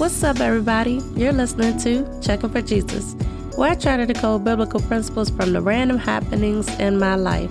What's up, everybody? You're listening to Checking for Jesus, where I try to decode biblical principles from the random happenings in my life.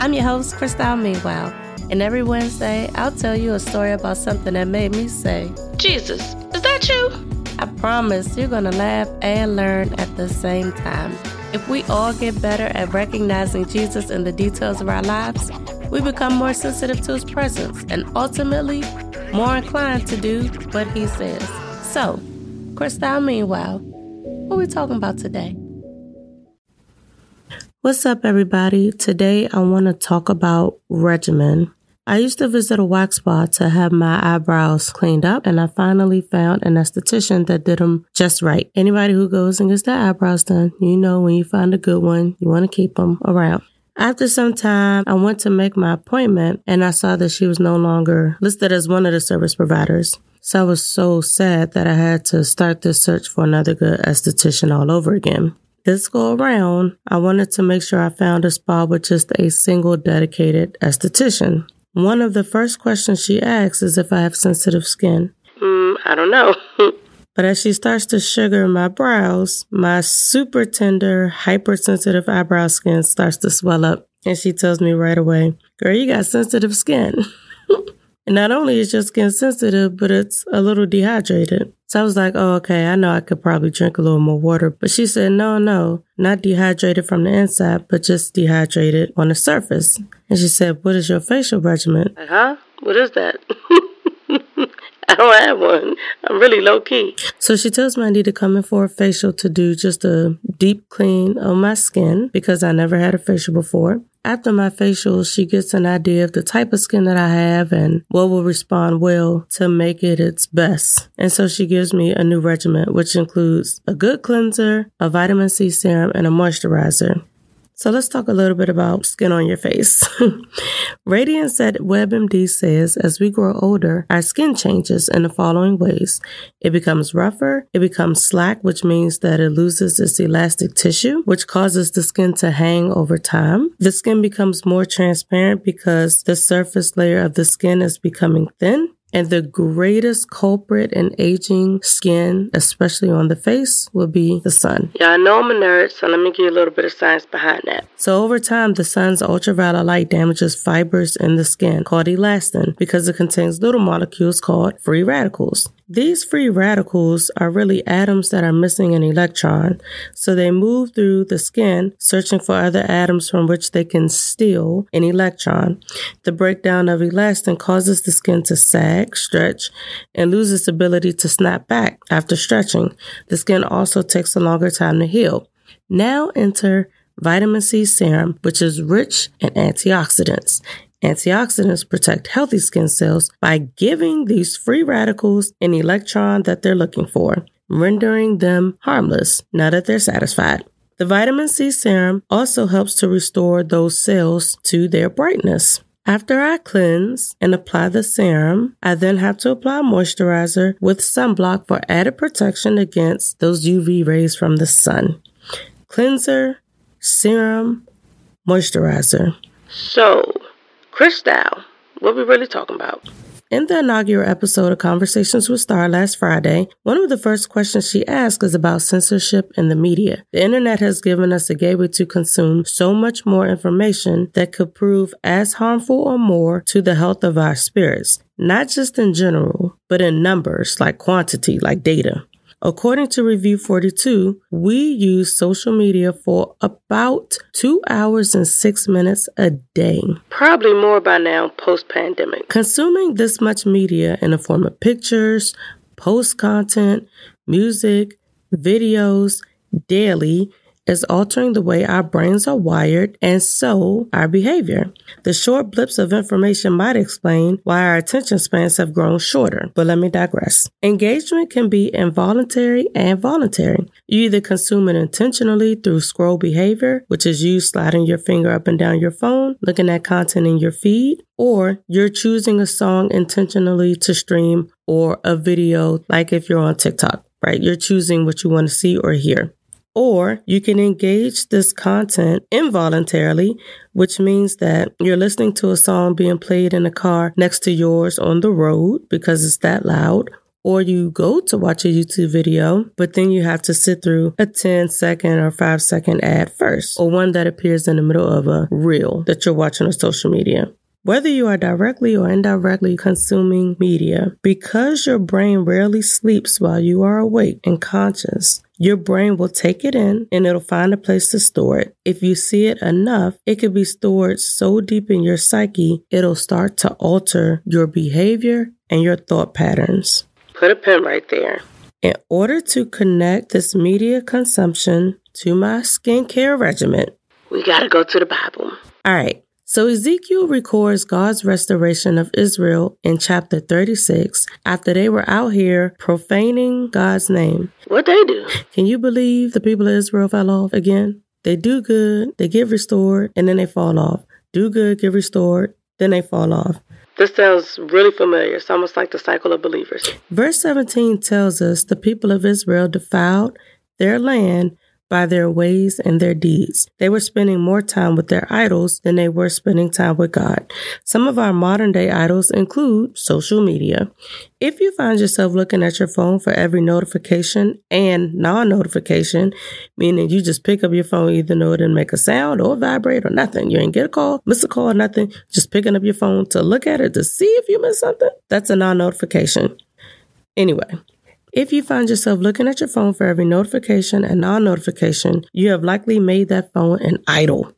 I'm your host, Christelle Meanwhile, and every Wednesday I'll tell you a story about something that made me say, Jesus, is that you? I promise you're gonna laugh and learn at the same time. If we all get better at recognizing Jesus in the details of our lives, we become more sensitive to his presence and ultimately more inclined to do what he says. So, Christelle, meanwhile, what we talking about today? What's up, everybody? Today I want to talk about regimen. I used to visit a wax spa to have my eyebrows cleaned up, and I finally found an esthetician that did them just right. Anybody who goes and gets their eyebrows done, you know when you find a good one, you want to keep them around. After some time, I went to make my appointment and I saw that she was no longer listed as one of the service providers. So I was so sad that I had to start this search for another good esthetician all over again. This go around, I wanted to make sure I found a spa with just a single dedicated esthetician. One of the first questions she asks is if I have sensitive skin. Mm, I don't know. but as she starts to sugar my brows, my super tender, hypersensitive eyebrow skin starts to swell up. And she tells me right away, Girl, you got sensitive skin. and not only is your skin sensitive, but it's a little dehydrated. So I was like, oh, okay, I know I could probably drink a little more water. But she said, no, no, not dehydrated from the inside, but just dehydrated on the surface. And she said, what is your facial regimen? Huh? What is that? I don't have one. I'm really low key. So she tells me I need to come in for a facial to do just a deep clean of my skin because I never had a facial before. After my facial, she gets an idea of the type of skin that I have and what will respond well to make it its best. And so she gives me a new regimen, which includes a good cleanser, a vitamin C serum, and a moisturizer. So let's talk a little bit about skin on your face. Radiance at WebMD says as we grow older, our skin changes in the following ways. It becomes rougher, it becomes slack, which means that it loses its elastic tissue, which causes the skin to hang over time. The skin becomes more transparent because the surface layer of the skin is becoming thin. And the greatest culprit in aging skin, especially on the face, will be the sun. Yeah, I know I'm a nerd, so let me give you a little bit of science behind that. So over time, the sun's ultraviolet light damages fibers in the skin called elastin because it contains little molecules called free radicals. These free radicals are really atoms that are missing an electron, so they move through the skin searching for other atoms from which they can steal an electron. The breakdown of elastin causes the skin to sag, stretch, and lose its ability to snap back after stretching. The skin also takes a longer time to heal. Now enter vitamin C serum, which is rich in antioxidants. Antioxidants protect healthy skin cells by giving these free radicals an electron that they're looking for, rendering them harmless now that they're satisfied. The vitamin C serum also helps to restore those cells to their brightness. After I cleanse and apply the serum, I then have to apply moisturizer with sunblock for added protection against those UV rays from the sun. Cleanser, serum, moisturizer. So, Christelle, what are we really talking about? In the inaugural episode of Conversations with Star last Friday, one of the first questions she asked is about censorship in the media. The internet has given us a gateway to consume so much more information that could prove as harmful or more to the health of our spirits, not just in general, but in numbers like quantity, like data. According to Review 42, we use social media for about two hours and six minutes a day. Probably more by now, post pandemic. Consuming this much media in the form of pictures, post content, music, videos daily is altering the way our brains are wired and so our behavior. The short blips of information might explain why our attention spans have grown shorter, but let me digress. Engagement can be involuntary and voluntary. You either consume it intentionally through scroll behavior, which is you sliding your finger up and down your phone, looking at content in your feed, or you're choosing a song intentionally to stream or a video, like if you're on TikTok, right? You're choosing what you want to see or hear. Or you can engage this content involuntarily, which means that you're listening to a song being played in a car next to yours on the road because it's that loud. or you go to watch a YouTube video, but then you have to sit through a 10 second or 5 second ad first, or one that appears in the middle of a reel that you're watching on social media. Whether you are directly or indirectly consuming media, because your brain rarely sleeps while you are awake and conscious, your brain will take it in and it'll find a place to store it. If you see it enough, it can be stored so deep in your psyche, it'll start to alter your behavior and your thought patterns. Put a pin right there. In order to connect this media consumption to my skincare regimen, we got to go to the Bible. All right. So Ezekiel records God's restoration of Israel in chapter 36 after they were out here profaning God's name. What they do? Can you believe the people of Israel fell off again? They do good, they get restored, and then they fall off. Do good, get restored, then they fall off. This sounds really familiar. It's almost like the cycle of believers. Verse 17 tells us the people of Israel defiled their land by their ways and their deeds. They were spending more time with their idols than they were spending time with God. Some of our modern day idols include social media. If you find yourself looking at your phone for every notification and non notification, meaning you just pick up your phone, either know it didn't make a sound or vibrate or nothing, you ain't get a call, miss a call, or nothing, just picking up your phone to look at it to see if you missed something, that's a non notification. Anyway, if you find yourself looking at your phone for every notification and non notification, you have likely made that phone an idol.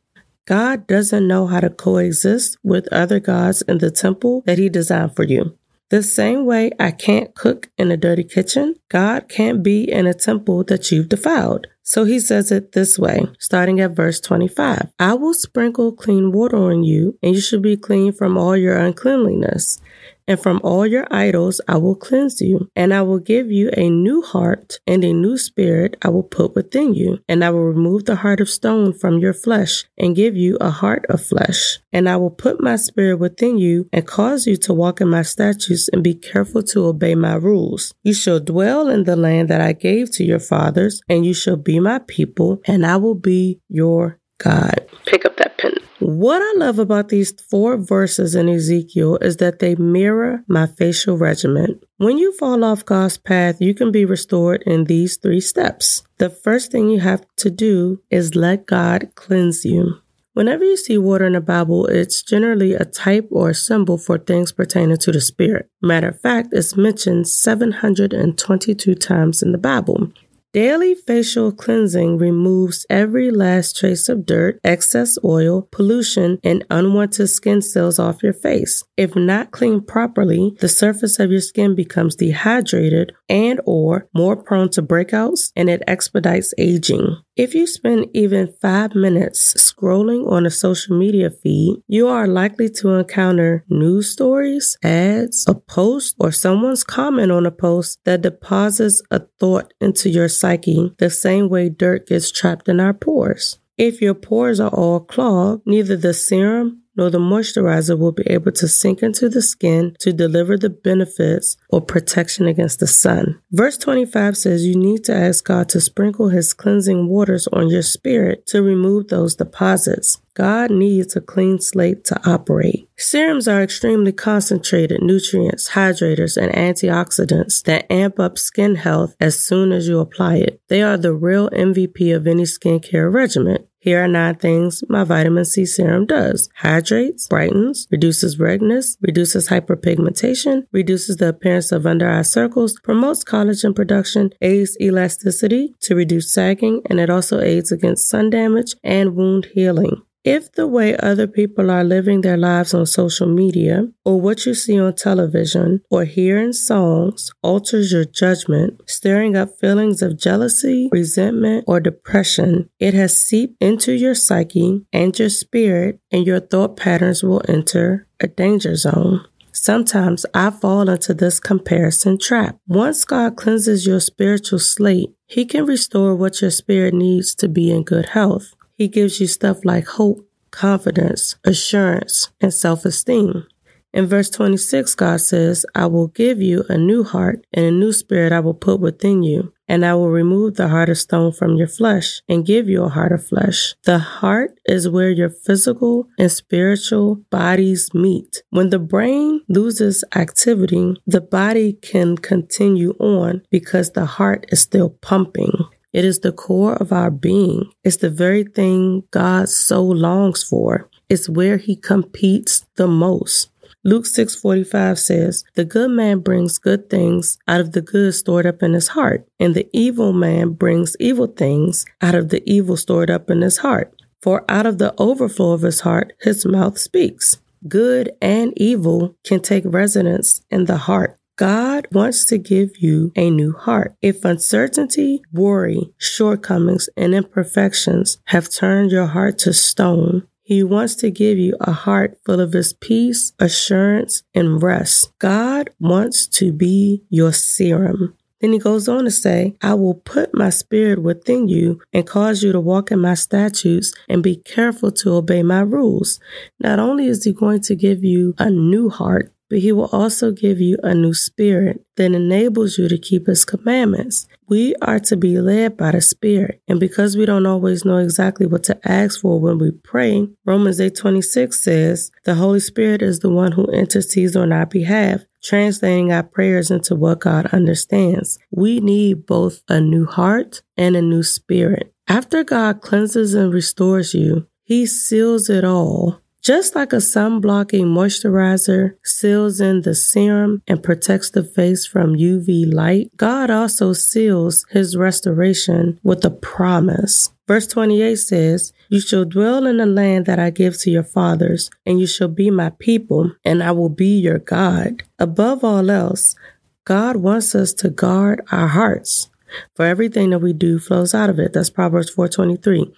God doesn't know how to coexist with other gods in the temple that He designed for you. The same way I can't cook in a dirty kitchen, God can't be in a temple that you've defiled. So he says it this way, starting at verse 25 I will sprinkle clean water on you, and you shall be clean from all your uncleanliness and from all your idols I will cleanse you, and I will give you a new heart, and a new spirit I will put within you, and I will remove the heart of stone from your flesh, and give you a heart of flesh. And I will put my spirit within you, and cause you to walk in my statutes, and be careful to obey my rules. You shall dwell in the land that I gave to your fathers, and you shall be my people, and I will be your God. Pick up that pen. What I love about these four verses in Ezekiel is that they mirror my facial regimen. When you fall off God's path, you can be restored in these three steps. The first thing you have to do is let God cleanse you. Whenever you see water in the Bible, it's generally a type or a symbol for things pertaining to the Spirit. Matter of fact, it's mentioned 722 times in the Bible. Daily facial cleansing removes every last trace of dirt, excess oil, pollution, and unwanted skin cells off your face. If not cleaned properly, the surface of your skin becomes dehydrated and or more prone to breakouts and it expedites aging. If you spend even five minutes scrolling on a social media feed, you are likely to encounter news stories, ads, a post, or someone's comment on a post that deposits a thought into your psyche the same way dirt gets trapped in our pores. If your pores are all clogged, neither the serum nor the moisturizer will be able to sink into the skin to deliver the benefits or protection against the sun. Verse 25 says you need to ask God to sprinkle his cleansing waters on your spirit to remove those deposits. God needs a clean slate to operate. Serums are extremely concentrated nutrients, hydrators, and antioxidants that amp up skin health as soon as you apply it. They are the real MVP of any skincare regimen. Here are nine things my vitamin C serum does. Hydrates, brightens, reduces redness, reduces hyperpigmentation, reduces the appearance of under eye circles, promotes collagen production, aids elasticity to reduce sagging, and it also aids against sun damage and wound healing. If the way other people are living their lives on social media, or what you see on television, or hear in songs alters your judgment, stirring up feelings of jealousy, resentment, or depression, it has seeped into your psyche and your spirit, and your thought patterns will enter a danger zone. Sometimes I fall into this comparison trap. Once God cleanses your spiritual slate, He can restore what your spirit needs to be in good health. He gives you stuff like hope, confidence, assurance, and self esteem. In verse 26, God says, I will give you a new heart and a new spirit I will put within you. and I will remove the heart of stone from your flesh and give you a heart of flesh. The heart is where your physical and spiritual bodies meet. When the brain loses activity, the body can continue on because the heart is still pumping. It is the core of our being. It's the very thing God so longs for. It's where he competes the most. Luke 6:45 says, "The good man brings good things out of the good stored up in his heart, and the evil man brings evil things out of the evil stored up in his heart. For out of the overflow of his heart his mouth speaks." Good and evil can take residence in the heart. God wants to give you a new heart. If uncertainty, worry, shortcomings, and imperfections have turned your heart to stone, he wants to give you a heart full of His peace, assurance, and rest. God wants to be your serum. Then he goes on to say, I will put my spirit within you and cause you to walk in my statutes and be careful to obey my rules. Not only is he going to give you a new heart, but he will also give you a new spirit that enables you to keep his commandments. We are to be led by the spirit, and because we don't always know exactly what to ask for when we pray, Romans 8:26 says, "The Holy Spirit is the one who intercedes on our behalf." Translating our prayers into what God understands. We need both a new heart and a new spirit. After God cleanses and restores you, He seals it all just like a sun-blocking moisturizer seals in the serum and protects the face from UV light, God also seals his restoration with a promise. Verse 28 says, You shall dwell in the land that I give to your fathers, and you shall be my people, and I will be your God. Above all else, God wants us to guard our hearts. For everything that we do flows out of it. That's Proverbs 4:23.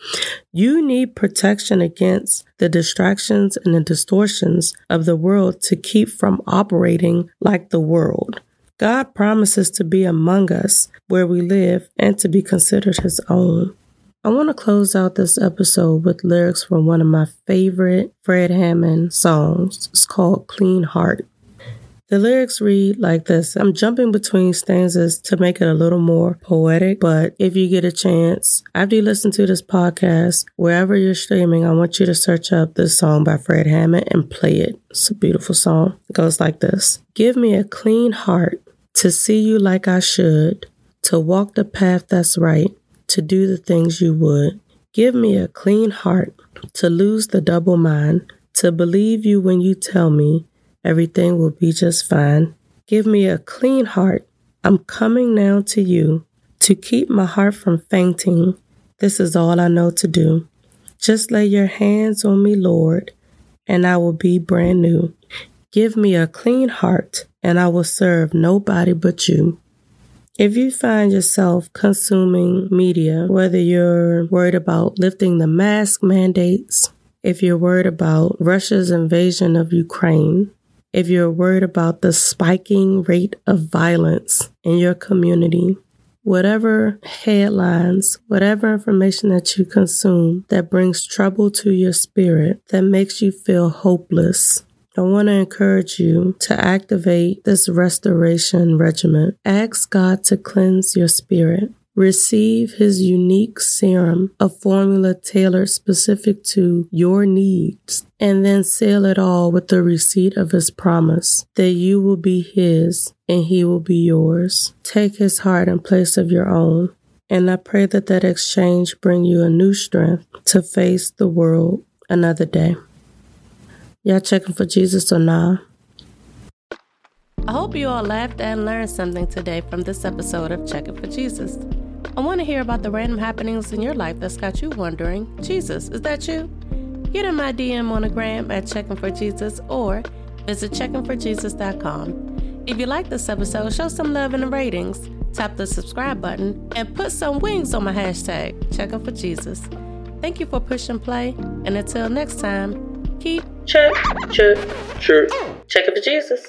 You need protection against the distractions and the distortions of the world to keep from operating like the world. God promises to be among us where we live and to be considered his own. I want to close out this episode with lyrics from one of my favorite Fred Hammond songs. It's called Clean Heart. The lyrics read like this. I'm jumping between stanzas to make it a little more poetic, but if you get a chance, after you listen to this podcast, wherever you're streaming, I want you to search up this song by Fred Hammond and play it. It's a beautiful song. It goes like this. Give me a clean heart to see you like I should, to walk the path that's right, to do the things you would. Give me a clean heart to lose the double mind, to believe you when you tell me Everything will be just fine. Give me a clean heart. I'm coming now to you to keep my heart from fainting. This is all I know to do. Just lay your hands on me, Lord, and I will be brand new. Give me a clean heart, and I will serve nobody but you. If you find yourself consuming media, whether you're worried about lifting the mask mandates, if you're worried about Russia's invasion of Ukraine, if you're worried about the spiking rate of violence in your community, whatever headlines, whatever information that you consume that brings trouble to your spirit, that makes you feel hopeless, I want to encourage you to activate this restoration regimen. Ask God to cleanse your spirit. Receive his unique serum, a formula tailored specific to your needs, and then seal it all with the receipt of his promise that you will be his and he will be yours. Take his heart in place of your own. And I pray that that exchange bring you a new strength to face the world another day. Y'all checking for Jesus or nah? I hope you all laughed and learned something today from this episode of Checking for Jesus. I want to hear about the random happenings in your life that's got you wondering, Jesus, is that you? Get in my DM on a gram at Checking for Jesus or visit checkingforjesus.com. If you like this episode, show some love in the ratings, tap the subscribe button, and put some wings on my hashtag, Checking for Jesus. Thank you for pushing play, and until next time, keep check, check, check, checking for Jesus.